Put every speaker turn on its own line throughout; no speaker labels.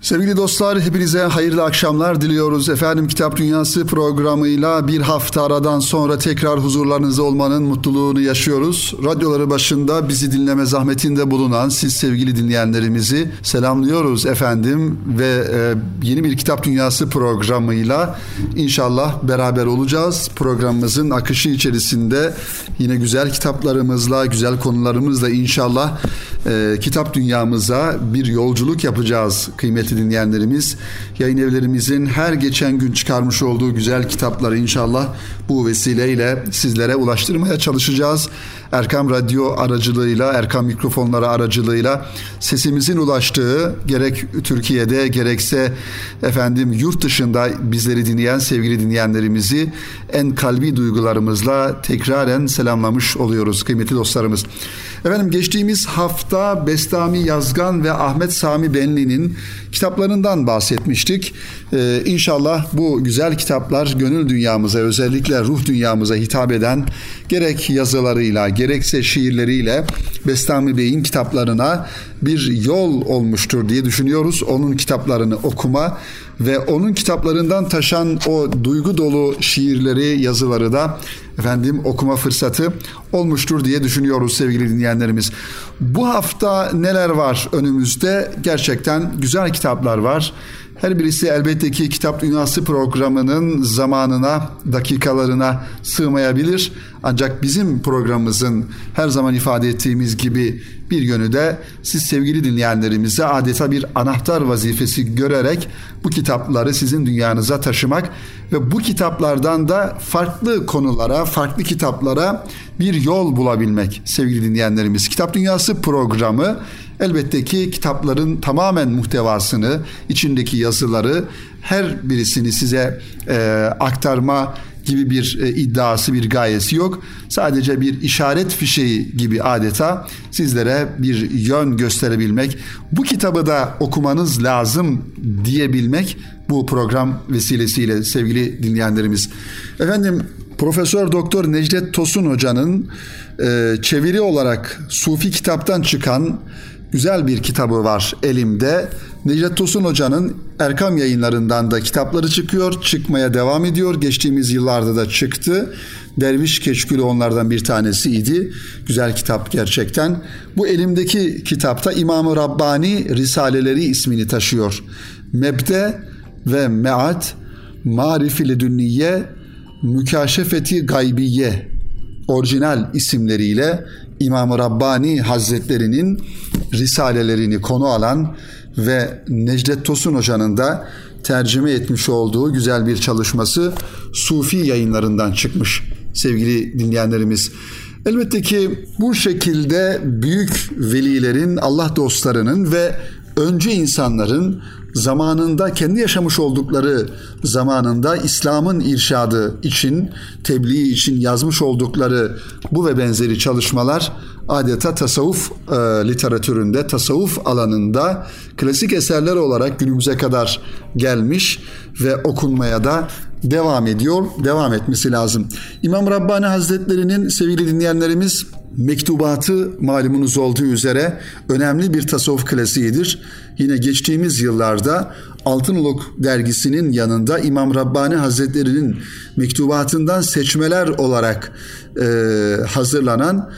Sevgili dostlar hepinize hayırlı akşamlar diliyoruz. Efendim Kitap Dünyası programıyla bir hafta aradan sonra tekrar huzurlarınızda olmanın mutluluğunu yaşıyoruz. Radyoları başında bizi dinleme zahmetinde bulunan siz sevgili dinleyenlerimizi selamlıyoruz efendim. Ve e, yeni bir Kitap Dünyası programıyla inşallah beraber olacağız. Programımızın akışı içerisinde yine güzel kitaplarımızla, güzel konularımızla inşallah e, kitap dünyamıza bir yolculuk yapacağız kıymetli kıymetli dinleyenlerimiz. Yayın evlerimizin her geçen gün çıkarmış olduğu güzel kitapları inşallah bu vesileyle sizlere ulaştırmaya çalışacağız. Erkam Radyo aracılığıyla, Erkam mikrofonları aracılığıyla sesimizin ulaştığı gerek Türkiye'de gerekse efendim yurt dışında bizleri dinleyen sevgili dinleyenlerimizi en kalbi duygularımızla tekraren selamlamış oluyoruz kıymetli dostlarımız. Efendim geçtiğimiz hafta Bestami Yazgan ve Ahmet Sami Benli'nin kitaplarından bahsetmiştik. Ee, inşallah bu güzel kitaplar gönül dünyamıza özellikle ruh dünyamıza hitap eden gerek yazılarıyla gerekse şiirleriyle Bestami Bey'in kitaplarına bir yol olmuştur diye düşünüyoruz. Onun kitaplarını okuma ve onun kitaplarından taşan o duygu dolu şiirleri, yazıları da efendim okuma fırsatı olmuştur diye düşünüyoruz sevgili dinleyenlerimiz. Bu hafta neler var önümüzde? Gerçekten güzel kitaplar var. Her birisi elbette ki Kitap Dünyası programının zamanına, dakikalarına sığmayabilir. Ancak bizim programımızın her zaman ifade ettiğimiz gibi bir yönü de siz sevgili dinleyenlerimize adeta bir anahtar vazifesi görerek bu kitapları sizin dünyanıza taşımak ve bu kitaplardan da farklı konulara, farklı kitaplara bir yol bulabilmek sevgili dinleyenlerimiz. Kitap Dünyası programı elbette ki kitapların tamamen muhtevasını, içindeki yazıları her birisini size e, aktarma gibi bir e, iddiası, bir gayesi yok. Sadece bir işaret fişeği gibi adeta sizlere bir yön gösterebilmek, bu kitabı da okumanız lazım diyebilmek bu program vesilesiyle sevgili dinleyenlerimiz. Efendim Profesör Doktor Necdet Tosun Hoca'nın e, çeviri olarak Sufi kitaptan çıkan güzel bir kitabı var elimde. Necdet Tosun Hoca'nın Erkam yayınlarından da kitapları çıkıyor, çıkmaya devam ediyor. Geçtiğimiz yıllarda da çıktı. Derviş Keşkülü onlardan bir tanesiydi. Güzel kitap gerçekten. Bu elimdeki kitapta İmam-ı Rabbani Risaleleri ismini taşıyor. Mebde ve Meat, Marifil Dünniye, Mükaşefeti Gaybiye orijinal isimleriyle İmam-ı Rabbani Hazretlerinin risalelerini konu alan ve Necdet Tosun Hoca'nın da tercüme etmiş olduğu güzel bir çalışması Sufi yayınlarından çıkmış sevgili dinleyenlerimiz. Elbette ki bu şekilde büyük velilerin, Allah dostlarının ve önce insanların zamanında kendi yaşamış oldukları zamanında İslam'ın irşadı için, tebliği için yazmış oldukları bu ve benzeri çalışmalar adeta tasavvuf e, literatüründe, tasavvuf alanında klasik eserler olarak günümüze kadar gelmiş ve okunmaya da devam ediyor, devam etmesi lazım. İmam Rabbani Hazretleri'nin sevgili dinleyenlerimiz mektubatı malumunuz olduğu üzere önemli bir tasavvuf klasiğidir. Yine geçtiğimiz yıllarda Altınoluk dergisinin yanında İmam Rabbani Hazretleri'nin mektubatından seçmeler olarak e, hazırlanan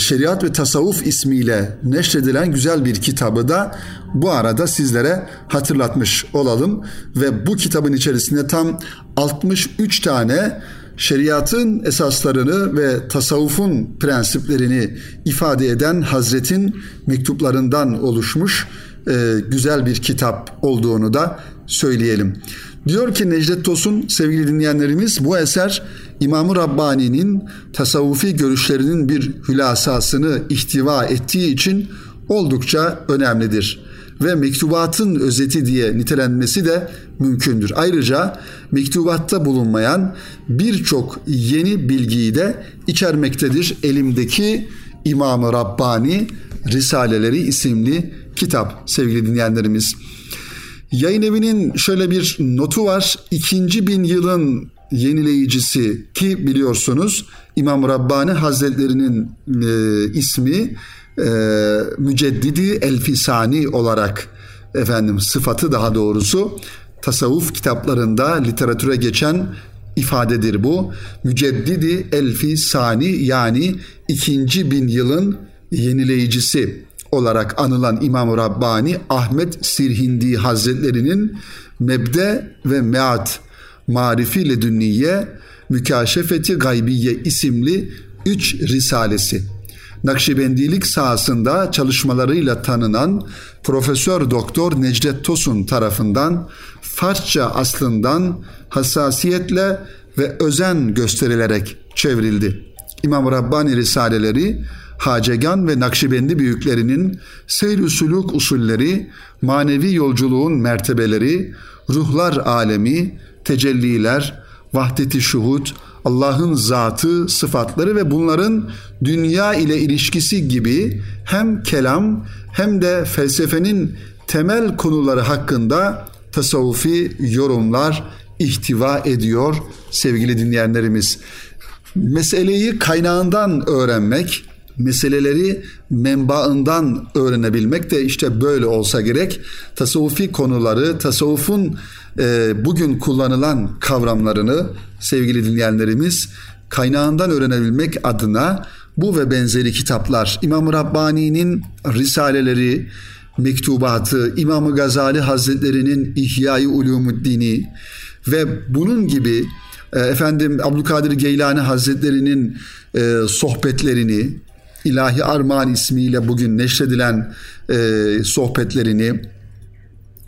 Şeriat ve Tasavvuf ismiyle neşredilen güzel bir kitabı da bu arada sizlere hatırlatmış olalım ve bu kitabın içerisinde tam 63 tane şeriatın esaslarını ve tasavvufun prensiplerini ifade eden Hazretin mektuplarından oluşmuş e, güzel bir kitap olduğunu da söyleyelim. Diyor ki Necdet Tosun sevgili dinleyenlerimiz bu eser İmam-ı Rabbani'nin tasavvufi görüşlerinin bir hülasasını ihtiva ettiği için oldukça önemlidir ve mektubatın özeti diye nitelenmesi de mümkündür. Ayrıca mektubatta bulunmayan birçok yeni bilgiyi de içermektedir. Elimdeki İmam-ı Rabbani Risaleleri isimli kitap sevgili dinleyenlerimiz. Yayın evinin şöyle bir notu var. İkinci bin yılın yenileyicisi ki biliyorsunuz İmam Rabbani Hazretlerinin e, ismi e, Müceddidi Elfisani olarak efendim sıfatı daha doğrusu tasavvuf kitaplarında literatüre geçen ifadedir bu. Müceddidi elfi sani yani ikinci bin yılın yenileyicisi olarak anılan İmam-ı Rabbani Ahmet Sirhindi Hazretlerinin Mebde ve Meat Marifi Ledünniye Mükaşefeti Gaybiye isimli üç risalesi. Nakşibendilik sahasında çalışmalarıyla tanınan Profesör Doktor Necdet Tosun tarafından Farsça aslından hassasiyetle ve özen gösterilerek çevrildi. İmam Rabbani Risaleleri Hacegan ve Nakşibendi büyüklerinin seyr-i suluk usulleri, manevi yolculuğun mertebeleri, ruhlar alemi, tecelliler, vahdeti şuhud, Allah'ın zatı, sıfatları ve bunların dünya ile ilişkisi gibi hem kelam hem de felsefenin temel konuları hakkında tasavvufi yorumlar ihtiva ediyor sevgili dinleyenlerimiz. Meseleyi kaynağından öğrenmek, meseleleri menbaından öğrenebilmek de işte böyle olsa gerek. Tasavvufi konuları, tasavvufun e, bugün kullanılan kavramlarını sevgili dinleyenlerimiz kaynağından öğrenebilmek adına bu ve benzeri kitaplar İmam Rabbani'nin risaleleri, mektubatı, İmam Gazali Hazretleri'nin İhya-i Ulumuddini ve bunun gibi e, efendim Abdülkadir Geylani Hazretleri'nin e, sohbetlerini, İlahi Armağan ismiyle bugün neşredilen e, sohbetlerini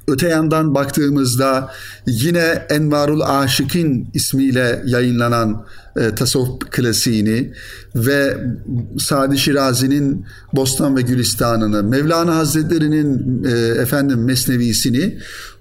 Öte yandan baktığımızda yine Envarul Aşık'in ismiyle yayınlanan e, tasavvuf klasiğini ve Sadi Şirazi'nin Bostan ve Gülistan'ını, Mevlana Hazretleri'nin e, efendim Mesnevisini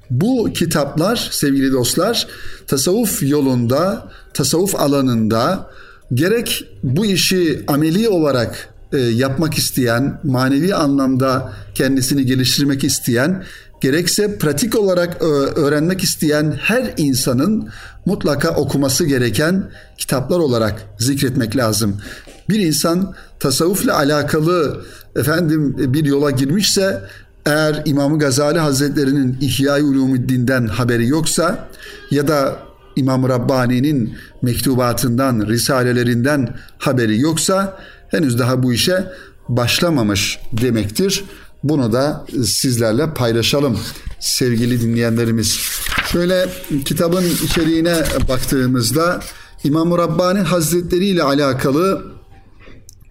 bu kitaplar sevgili dostlar tasavvuf yolunda, tasavvuf alanında gerek bu işi ameli olarak e, yapmak isteyen, manevi anlamda kendisini geliştirmek isteyen gerekse pratik olarak öğrenmek isteyen her insanın mutlaka okuması gereken kitaplar olarak zikretmek lazım. Bir insan tasavvufla alakalı efendim bir yola girmişse eğer İmam Gazali Hazretleri'nin İhya-i Ulumuddin'den haberi yoksa ya da İmam Rabbani'nin mektubatından, risalelerinden haberi yoksa henüz daha bu işe başlamamış demektir. Bunu da sizlerle paylaşalım sevgili dinleyenlerimiz. Şöyle kitabın içeriğine baktığımızda İmam-ı Rabbani Hazretleri ile alakalı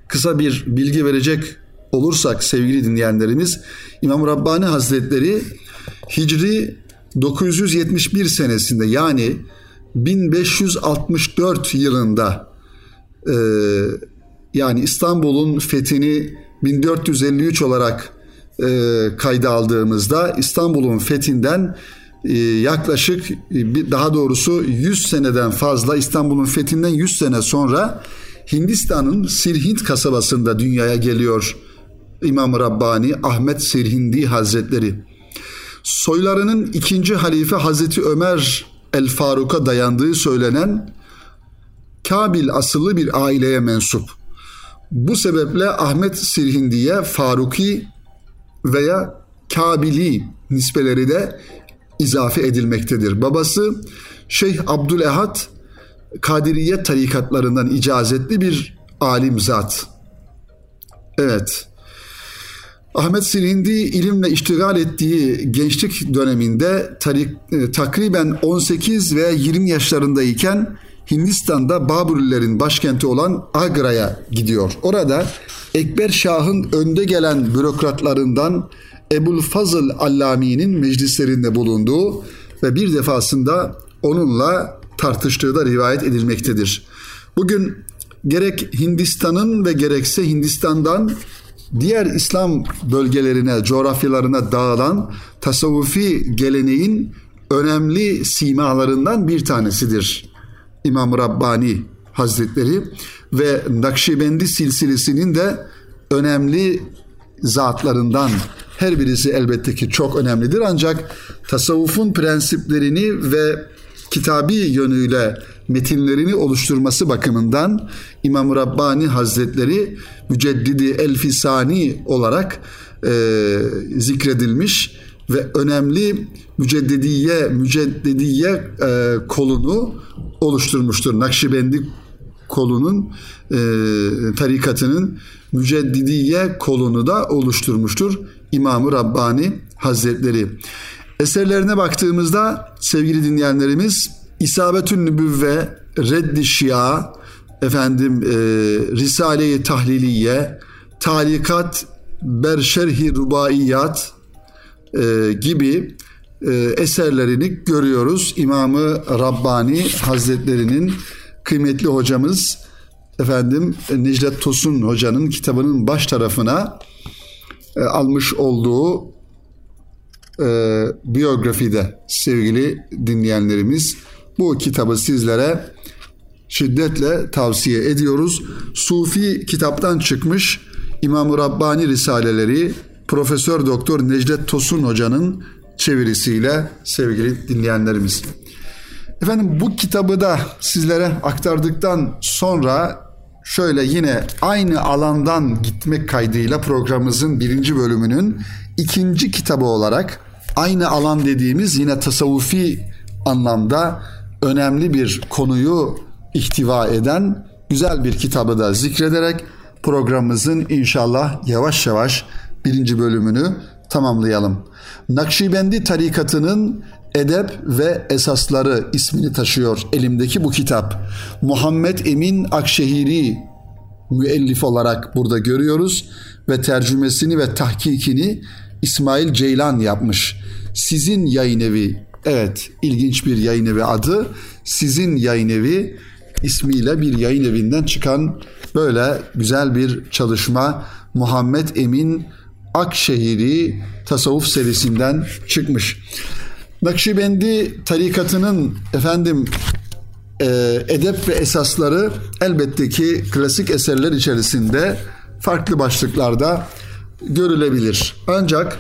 kısa bir bilgi verecek olursak sevgili dinleyenlerimiz İmam-ı Rabbani Hazretleri Hicri 971 senesinde yani 1564 yılında e, yani İstanbul'un fethini 1453 olarak e, kayda aldığımızda İstanbul'un fethinden e, yaklaşık e, daha doğrusu 100 seneden fazla İstanbul'un fethinden 100 sene sonra Hindistan'ın Sirhind kasabasında dünyaya geliyor İmam Rabbani Ahmet Sirhindi Hazretleri. Soylarının ikinci halife Hazreti Ömer El Faruk'a dayandığı söylenen Kabil asıllı bir aileye mensup. Bu sebeple Ahmet Sirhindi'ye Faruki veya Kabili nispeleri de izafe edilmektedir. Babası Şeyh Abdülehad Kadiriye tarikatlarından icazetli bir alim zat. Evet. Ahmet Sirindi ilimle iştigal ettiği gençlik döneminde tarik, e, takriben 18 veya 20 yaşlarındayken Hindistan'da Babürlerin başkenti olan Agra'ya gidiyor. Orada Ekber Şah'ın önde gelen bürokratlarından Ebul Fazıl Allami'nin meclislerinde bulunduğu ve bir defasında onunla tartıştığı da rivayet edilmektedir. Bugün gerek Hindistan'ın ve gerekse Hindistan'dan diğer İslam bölgelerine, coğrafyalarına dağılan tasavvufi geleneğin önemli simalarından bir tanesidir. İmam Rabbani Hazretleri ve Nakşibendi silsilesinin de önemli zatlarından her birisi elbette ki çok önemlidir. Ancak tasavvufun prensiplerini ve kitabi yönüyle metinlerini oluşturması bakımından İmam Rabbani Hazretleri Müceddidi Elfisani olarak e, zikredilmiş ve önemli müceddediye müceddediye e, kolunu oluşturmuştur. Nakşibendi kolunun e, tarikatının müceddidiye kolunu da oluşturmuştur İmam-ı Rabbani Hazretleri. Eserlerine baktığımızda sevgili dinleyenlerimiz İsabetün Nübüvve, Reddi Şia, efendim e, Risale-i Tahliliye, Talikat, Berşerhi Rubaiyat e, gibi e, eserlerini görüyoruz. İmamı Rabbani Hazretlerinin kıymetli hocamız efendim Necdet Tosun hocanın kitabının baş tarafına e, almış olduğu e, biyografide sevgili dinleyenlerimiz bu kitabı sizlere şiddetle tavsiye ediyoruz. Sufi kitaptan çıkmış İmam-ı Rabbani Risaleleri Profesör Doktor Necdet Tosun Hoca'nın çevirisiyle sevgili dinleyenlerimiz. Efendim bu kitabı da sizlere aktardıktan sonra şöyle yine aynı alandan gitmek kaydıyla programımızın birinci bölümünün ikinci kitabı olarak aynı alan dediğimiz yine tasavvufi anlamda önemli bir konuyu ihtiva eden güzel bir kitabı da zikrederek programımızın inşallah yavaş yavaş birinci bölümünü tamamlayalım. Nakşibendi tarikatının Edep ve Esasları ismini taşıyor elimdeki bu kitap. Muhammed Emin Akşehiri müellif olarak burada görüyoruz ve tercümesini ve tahkikini İsmail Ceylan yapmış. Sizin yayın evi, evet ilginç bir yayın evi adı. Sizin yayın evi ismiyle bir yayın evinden çıkan böyle güzel bir çalışma Muhammed Emin Akşehiri tasavvuf serisinden çıkmış. Nakşibendi tarikatının efendim e, edep ve esasları elbette ki klasik eserler içerisinde farklı başlıklarda görülebilir. Ancak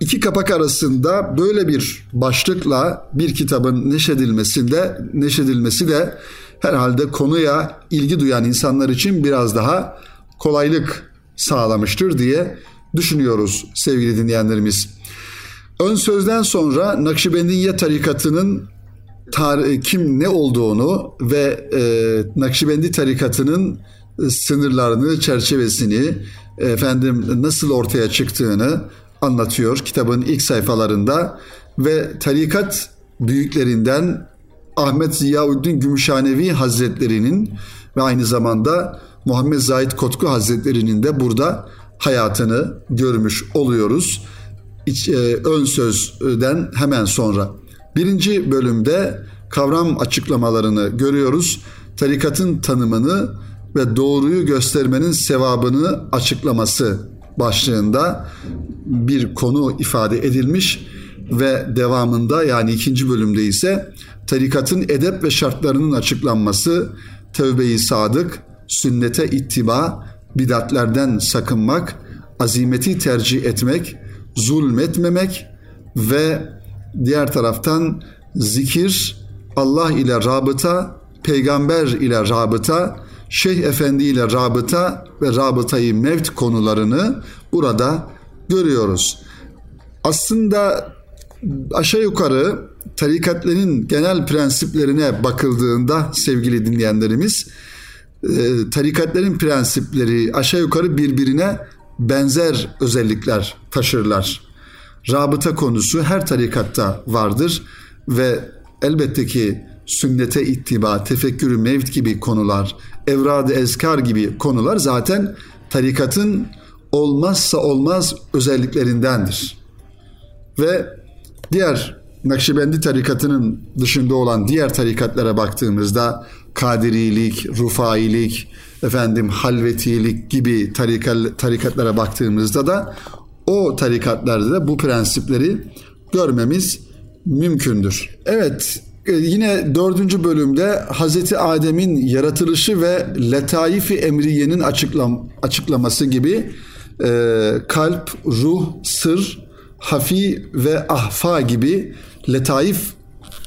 iki kapak arasında böyle bir başlıkla bir kitabın neşedilmesinde neşedilmesi de herhalde konuya ilgi duyan insanlar için biraz daha kolaylık sağlamıştır diye düşünüyoruz sevgili dinleyenlerimiz. Ön sözden sonra Nakşibendiye tarikatının tar- kim ne olduğunu ve e, Nakşibendi tarikatının sınırlarını, çerçevesini, efendim nasıl ortaya çıktığını anlatıyor kitabın ilk sayfalarında ve tarikat büyüklerinden Ahmet Ziyaüddin Gümüşhanevi Hazretleri'nin ve aynı zamanda Muhammed Zahid Kotku Hazretleri'nin de burada hayatını görmüş oluyoruz. İç, e, ön sözden hemen sonra. Birinci bölümde kavram açıklamalarını görüyoruz. Tarikatın tanımını ve doğruyu göstermenin sevabını açıklaması başlığında bir konu ifade edilmiş ve devamında yani ikinci bölümde ise tarikatın edep ve şartlarının açıklanması, tövbeyi sadık, sünnete ittiba, bidatlerden sakınmak, azimeti tercih etmek, zulmetmemek ve diğer taraftan zikir, Allah ile rabıta, peygamber ile rabıta, Şeyh Efendi ile rabıta ve rabıtayı mevt konularını burada görüyoruz. Aslında aşağı yukarı tarikatlerin genel prensiplerine bakıldığında sevgili dinleyenlerimiz e, tarikatlerin prensipleri aşağı yukarı birbirine benzer özellikler taşırlar. Rabıta konusu her tarikatta vardır ve elbette ki sünnete ittiba, tefekkürü mevt gibi konular, evrad-ı ezkar gibi konular zaten tarikatın olmazsa olmaz özelliklerindendir. Ve diğer Nakşibendi tarikatının dışında olan diğer tarikatlara baktığımızda Kadirilik, Rufailik, efendim Halvetilik gibi tarikatlara baktığımızda da o tarikatlarda da bu prensipleri görmemiz mümkündür. Evet e, yine dördüncü bölümde Hazreti Adem'in yaratılışı ve letaifi emriyenin açıklam açıklaması gibi e, kalp, ruh, sır, hafi ve ahfa gibi letaif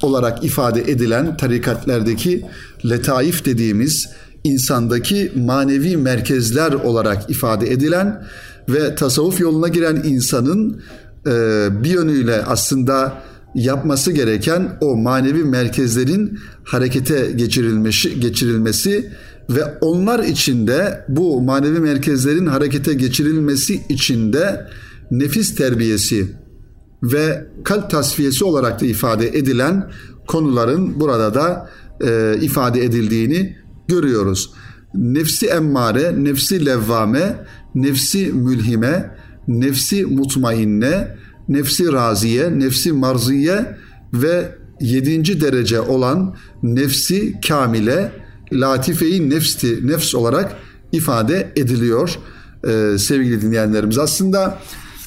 olarak ifade edilen tarikatlerdeki letaif dediğimiz insandaki manevi merkezler olarak ifade edilen ve tasavvuf yoluna giren insanın e, bir yönüyle aslında yapması gereken o manevi merkezlerin harekete geçirilmesi, geçirilmesi ve onlar içinde bu manevi merkezlerin harekete geçirilmesi içinde nefis terbiyesi ve kalp tasfiyesi olarak da ifade edilen konuların burada da e, ifade edildiğini görüyoruz. Nefsi emmare, nefsi levvame, nefsi mülhime, nefsi mutmainne, nefsi raziye, nefsi marziye ve yedinci derece olan nefsi kamile, latifeyi nefsti, nefs olarak ifade ediliyor ee, sevgili dinleyenlerimiz. Aslında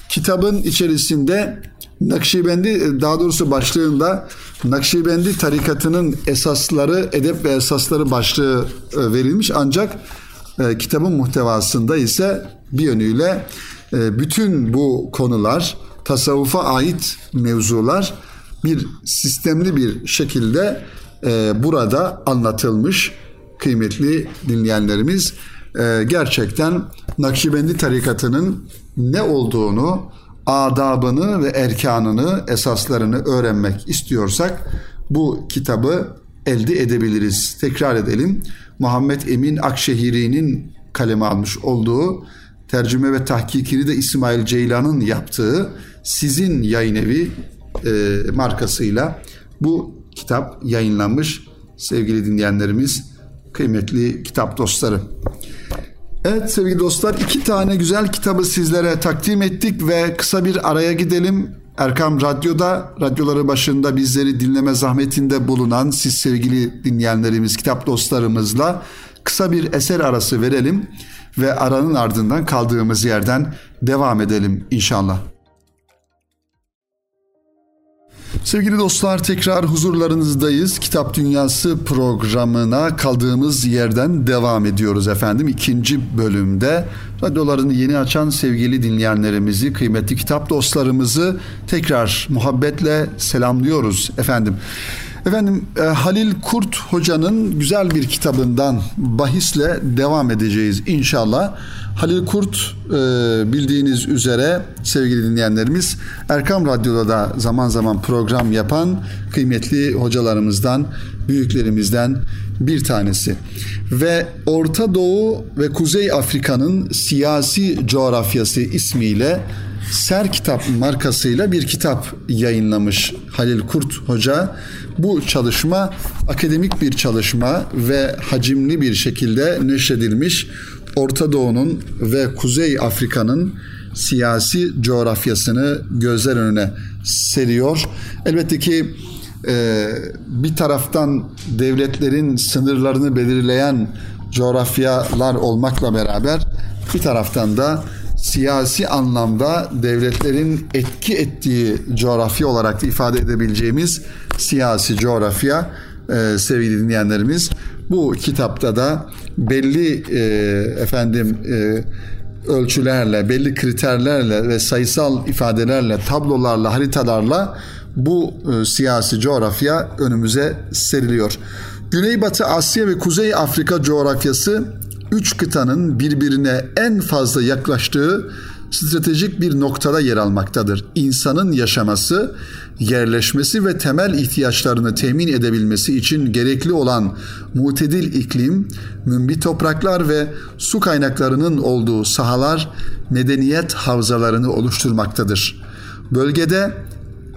kitabın içerisinde Nakşibendi daha doğrusu başlığında Nakşibendi tarikatının esasları, edep ve esasları başlığı e, verilmiş ancak e, kitabın muhtevasında ise bir yönüyle e, bütün bu konular tasavvufa ait mevzular bir sistemli bir şekilde e, burada anlatılmış kıymetli dinleyenlerimiz. E, gerçekten Nakşibendi tarikatının ne olduğunu, adabını ve erkanını, esaslarını öğrenmek istiyorsak bu kitabı elde edebiliriz. Tekrar edelim. Muhammed Emin Akşehiri'nin kaleme almış olduğu tercüme ve tahkikini de İsmail Ceylan'ın yaptığı Sizin Yayın Evi e, markasıyla bu kitap yayınlanmış sevgili dinleyenlerimiz, kıymetli kitap dostları. Evet sevgili dostlar iki tane güzel kitabı sizlere takdim ettik ve kısa bir araya gidelim. Erkam Radyo'da, radyoları başında bizleri dinleme zahmetinde bulunan siz sevgili dinleyenlerimiz, kitap dostlarımızla kısa bir eser arası verelim ve aranın ardından kaldığımız yerden devam edelim inşallah. Sevgili dostlar tekrar huzurlarınızdayız. Kitap Dünyası programına kaldığımız yerden devam ediyoruz efendim. İkinci bölümde radyolarını yeni açan sevgili dinleyenlerimizi, kıymetli kitap dostlarımızı tekrar muhabbetle selamlıyoruz efendim. Efendim e, Halil Kurt Hoca'nın güzel bir kitabından bahisle devam edeceğiz inşallah. Halil Kurt e, bildiğiniz üzere sevgili dinleyenlerimiz Erkam Radyo'da da zaman zaman program yapan kıymetli hocalarımızdan, büyüklerimizden bir tanesi. Ve Orta Doğu ve Kuzey Afrika'nın siyasi coğrafyası ismiyle Ser Kitap markasıyla bir kitap yayınlamış Halil Kurt Hoca. Bu çalışma akademik bir çalışma ve hacimli bir şekilde neşredilmiş Orta Doğu'nun ve Kuzey Afrika'nın siyasi coğrafyasını gözler önüne seriyor. Elbette ki e, bir taraftan devletlerin sınırlarını belirleyen coğrafyalar olmakla beraber bir taraftan da siyasi anlamda devletlerin etki ettiği coğrafya olarak da ifade edebileceğimiz siyasi coğrafya e, sevgili dinleyenlerimiz bu kitapta da belli e, efendim e, ölçülerle, belli kriterlerle ve sayısal ifadelerle, tablolarla, haritalarla bu e, siyasi coğrafya önümüze seriliyor. Güneybatı Asya ve Kuzey Afrika coğrafyası üç kıtanın birbirine en fazla yaklaştığı stratejik bir noktada yer almaktadır. İnsanın yaşaması, yerleşmesi ve temel ihtiyaçlarını temin edebilmesi için gerekli olan mutedil iklim, mümbit topraklar ve su kaynaklarının olduğu sahalar medeniyet havzalarını oluşturmaktadır. Bölgede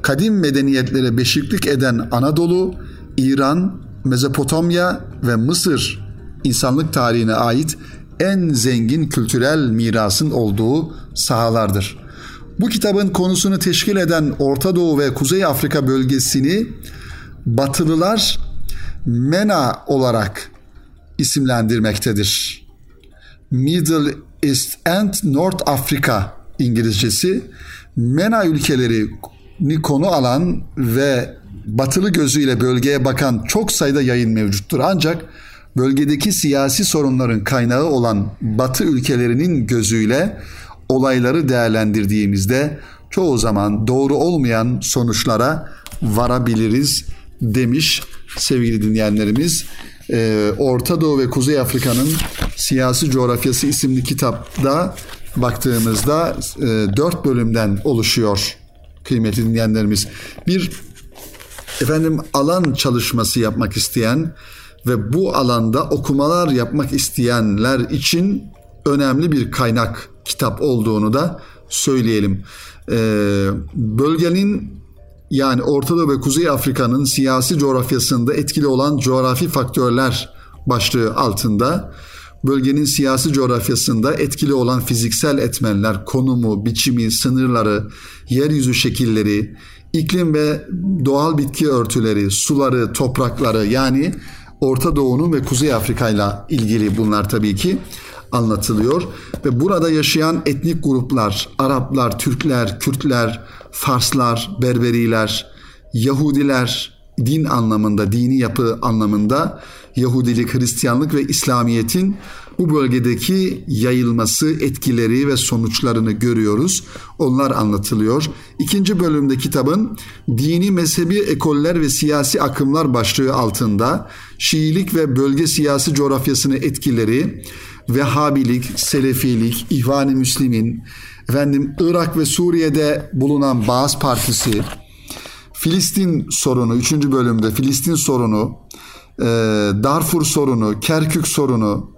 kadim medeniyetlere beşiklik eden Anadolu, İran, Mezopotamya ve Mısır insanlık tarihine ait en zengin kültürel mirasın olduğu sahalardır. Bu kitabın konusunu teşkil eden Orta Doğu ve Kuzey Afrika bölgesini Batılılar MENA olarak isimlendirmektedir. Middle East and North Africa İngilizcesi MENA ülkelerini konu alan ve batılı gözüyle bölgeye bakan çok sayıda yayın mevcuttur. Ancak bölgedeki siyasi sorunların kaynağı olan Batı ülkelerinin gözüyle olayları değerlendirdiğimizde çoğu zaman doğru olmayan sonuçlara varabiliriz demiş sevgili dinleyenlerimiz. Ee, Orta Doğu ve Kuzey Afrika'nın Siyasi Coğrafyası isimli kitapta baktığımızda e, dört bölümden oluşuyor kıymetli dinleyenlerimiz. Bir efendim alan çalışması yapmak isteyen ve bu alanda okumalar yapmak isteyenler için önemli bir kaynak kitap olduğunu da söyleyelim. Ee, bölgenin yani Orta Doğu ve Kuzey Afrika'nın siyasi coğrafyasında etkili olan coğrafi faktörler başlığı altında bölgenin siyasi coğrafyasında etkili olan fiziksel etmenler, konumu, biçimi, sınırları, yeryüzü şekilleri, iklim ve doğal bitki örtüleri, suları, toprakları yani Orta Doğu'nun ve Kuzey Afrika ile ilgili bunlar tabii ki anlatılıyor. Ve burada yaşayan etnik gruplar, Araplar, Türkler, Kürtler, Farslar, Berberiler, Yahudiler, din anlamında, dini yapı anlamında Yahudilik, Hristiyanlık ve İslamiyet'in bu bölgedeki yayılması, etkileri ve sonuçlarını görüyoruz. Onlar anlatılıyor. İkinci bölümde kitabın dini mezhebi ekoller ve siyasi akımlar başlığı altında Şiilik ve bölge siyasi coğrafyasını etkileri, Vehhabilik, Selefilik, İhvan-ı Müslim'in, efendim Irak ve Suriye'de bulunan Baas Partisi, Filistin sorunu, üçüncü bölümde Filistin sorunu, Darfur sorunu, Kerkük sorunu,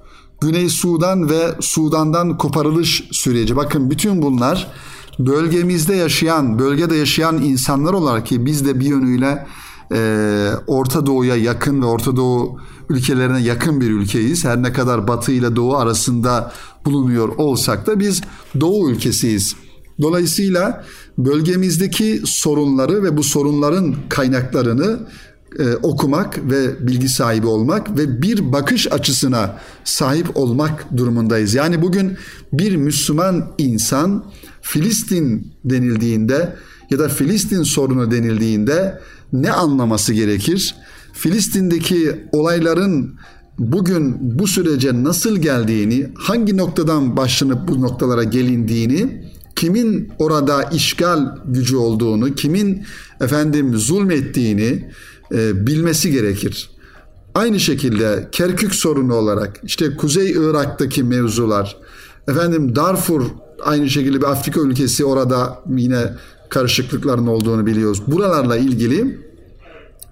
Güney Sudan ve Sudan'dan koparılış süreci. Bakın bütün bunlar bölgemizde yaşayan, bölgede yaşayan insanlar olarak ki biz de bir yönüyle e, Orta Doğu'ya yakın ve Orta Doğu ülkelerine yakın bir ülkeyiz. Her ne kadar Batı ile Doğu arasında bulunuyor olsak da biz Doğu ülkesiyiz. Dolayısıyla bölgemizdeki sorunları ve bu sorunların kaynaklarını e, okumak ve bilgi sahibi olmak ve bir bakış açısına sahip olmak durumundayız. Yani bugün bir Müslüman insan Filistin denildiğinde ya da Filistin sorunu denildiğinde ne anlaması gerekir? Filistin'deki olayların bugün bu sürece nasıl geldiğini, hangi noktadan başlanıp bu noktalara gelindiğini, kimin orada işgal gücü olduğunu, kimin efendim zulmettiğini e, bilmesi gerekir. Aynı şekilde Kerkük sorunu olarak işte Kuzey Irak'taki mevzular, efendim Darfur aynı şekilde bir Afrika ülkesi orada yine karışıklıkların olduğunu biliyoruz. Buralarla ilgili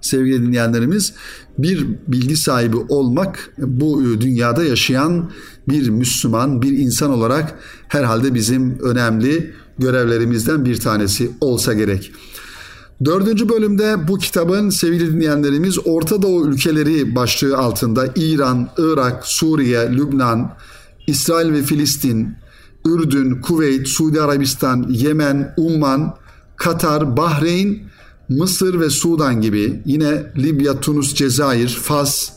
sevgili dinleyenlerimiz bir bilgi sahibi olmak bu dünyada yaşayan bir Müslüman, bir insan olarak herhalde bizim önemli görevlerimizden bir tanesi olsa gerek. Dördüncü bölümde bu kitabın sevgili dinleyenlerimiz Orta Doğu ülkeleri başlığı altında İran, Irak, Suriye, Lübnan, İsrail ve Filistin, Ürdün, Kuveyt, Suudi Arabistan, Yemen, Umman, Katar, Bahreyn, Mısır ve Sudan gibi yine Libya, Tunus, Cezayir, Fas,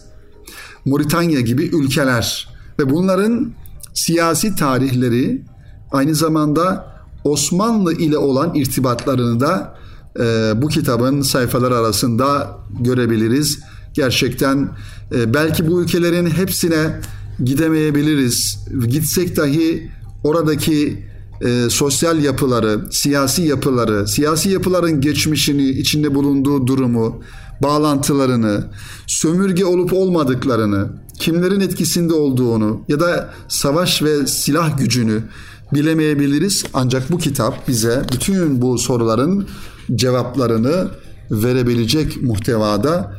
Moritanya gibi ülkeler. Ve bunların siyasi tarihleri aynı zamanda Osmanlı ile olan irtibatlarını da e, bu kitabın sayfaları arasında görebiliriz. Gerçekten e, belki bu ülkelerin hepsine gidemeyebiliriz. Gitsek dahi oradaki e, sosyal yapıları, siyasi yapıları, siyasi yapıların geçmişini, içinde bulunduğu durumu, bağlantılarını, sömürge olup olmadıklarını, kimlerin etkisinde olduğunu ya da savaş ve silah gücünü bilemeyebiliriz. Ancak bu kitap bize bütün bu soruların cevaplarını verebilecek muhtevada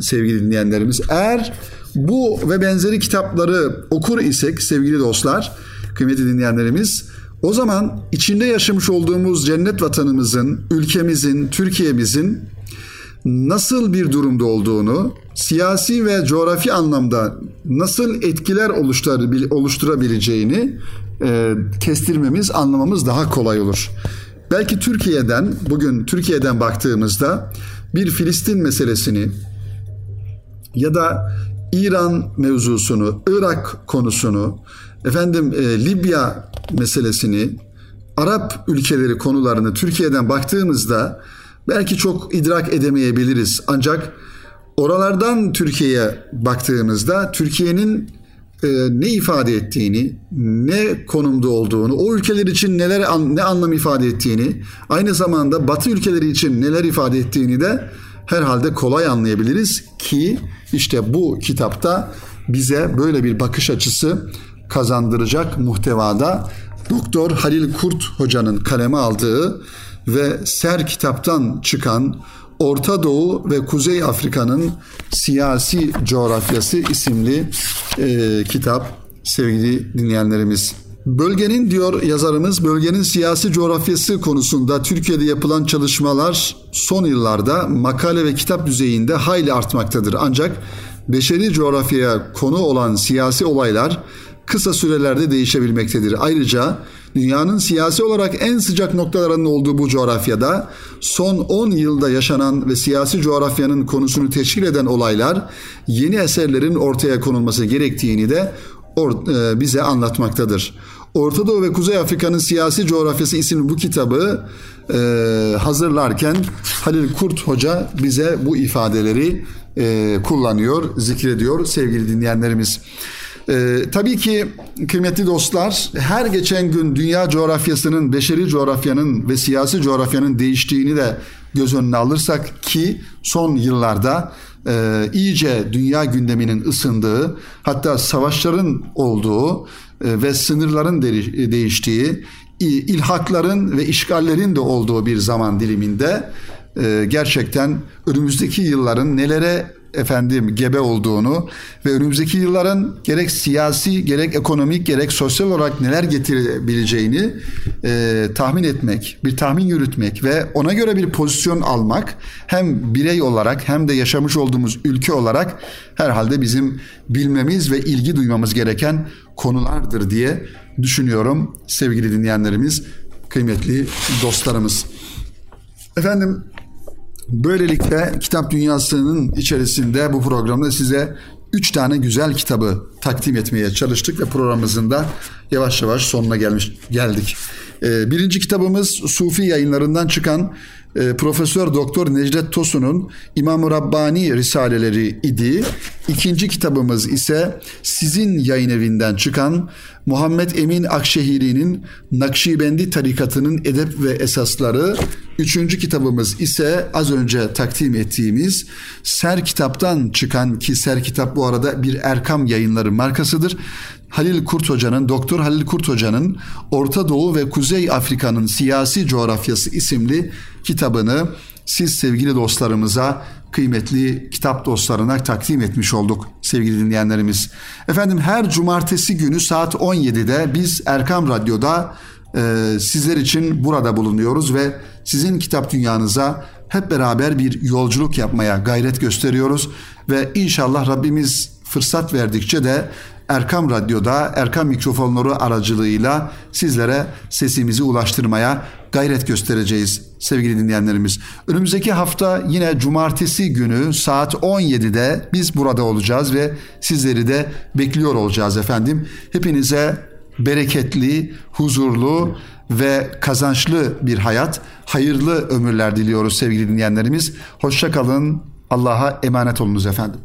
sevgili dinleyenlerimiz. Eğer bu ve benzeri kitapları okur isek sevgili dostlar, kıymetli dinleyenlerimiz o zaman içinde yaşamış olduğumuz cennet vatanımızın, ülkemizin, Türkiye'mizin nasıl bir durumda olduğunu, siyasi ve coğrafi anlamda nasıl etkiler oluşturabileceğini e, kestirmemiz, anlamamız daha kolay olur. Belki Türkiye'den, bugün Türkiye'den baktığımızda bir Filistin meselesini ya da İran mevzusunu, Irak konusunu, efendim e, Libya meselesini, Arap ülkeleri konularını Türkiye'den baktığımızda belki çok idrak edemeyebiliriz. Ancak oralardan Türkiye'ye baktığımızda Türkiye'nin e, ne ifade ettiğini, ne konumda olduğunu, o ülkeler için neler ne anlam ifade ettiğini, aynı zamanda Batı ülkeleri için neler ifade ettiğini de herhalde kolay anlayabiliriz ki işte bu kitapta bize böyle bir bakış açısı kazandıracak muhtevada Doktor Halil Kurt hocanın kaleme aldığı ve Ser kitaptan çıkan Orta Doğu ve Kuzey Afrika'nın Siyasi Coğrafyası isimli e, kitap sevgili dinleyenlerimiz. Bölgenin diyor yazarımız bölgenin siyasi coğrafyası konusunda Türkiye'de yapılan çalışmalar son yıllarda makale ve kitap düzeyinde hayli artmaktadır. Ancak beşeri coğrafyaya konu olan siyasi olaylar kısa sürelerde değişebilmektedir. Ayrıca dünyanın siyasi olarak en sıcak noktalarının olduğu bu coğrafyada son 10 yılda yaşanan ve siyasi coğrafyanın konusunu teşkil eden olaylar yeni eserlerin ortaya konulması gerektiğini de e, bize anlatmaktadır. Orta Doğu ve Kuzey Afrika'nın Siyasi Coğrafyası isimli bu kitabı e, hazırlarken Halil Kurt Hoca bize bu ifadeleri e, kullanıyor, zikrediyor sevgili dinleyenlerimiz. Ee, tabii ki kıymetli dostlar her geçen gün dünya coğrafyasının, beşeri coğrafyanın ve siyasi coğrafyanın değiştiğini de göz önüne alırsak ki son yıllarda e, iyice dünya gündeminin ısındığı hatta savaşların olduğu e, ve sınırların de, değiştiği ilhakların ve işgallerin de olduğu bir zaman diliminde e, gerçekten önümüzdeki yılların nelere efendim gebe olduğunu ve önümüzdeki yılların gerek siyasi gerek ekonomik gerek sosyal olarak neler getirebileceğini e, tahmin etmek, bir tahmin yürütmek ve ona göre bir pozisyon almak hem birey olarak hem de yaşamış olduğumuz ülke olarak herhalde bizim bilmemiz ve ilgi duymamız gereken konulardır diye düşünüyorum sevgili dinleyenlerimiz, kıymetli dostlarımız. Efendim Böylelikle kitap dünyasının içerisinde bu programda size üç tane güzel kitabı takdim etmeye çalıştık ve programımızın da yavaş yavaş sonuna gelmiş geldik. Ee, birinci kitabımız Sufi yayınlarından çıkan e, Profesör Doktor Necdet Tosun'un İmam-ı Rabbani Risaleleri idi. İkinci kitabımız ise sizin yayın evinden çıkan Muhammed Emin Akşehiri'nin Nakşibendi tarikatının edep ve esasları. Üçüncü kitabımız ise az önce takdim ettiğimiz Ser kitaptan çıkan ki Ser kitap bu arada bir Erkam yayınları markasıdır. Halil Kurt Hoca'nın, Doktor Halil Kurt Hoca'nın Orta Doğu ve Kuzey Afrika'nın Siyasi Coğrafyası isimli kitabını siz sevgili dostlarımıza, kıymetli kitap dostlarına takdim etmiş olduk sevgili dinleyenlerimiz. Efendim her cumartesi günü saat 17'de biz Erkam Radyo'da e, sizler için burada bulunuyoruz ve sizin kitap dünyanıza hep beraber bir yolculuk yapmaya gayret gösteriyoruz ve inşallah Rabbimiz fırsat verdikçe de Erkam Radyo'da Erkam mikrofonları aracılığıyla sizlere sesimizi ulaştırmaya gayret göstereceğiz sevgili dinleyenlerimiz. Önümüzdeki hafta yine cumartesi günü saat 17'de biz burada olacağız ve sizleri de bekliyor olacağız efendim. Hepinize bereketli, huzurlu ve kazançlı bir hayat, hayırlı ömürler diliyoruz sevgili dinleyenlerimiz. Hoşça kalın. Allah'a emanet olunuz efendim.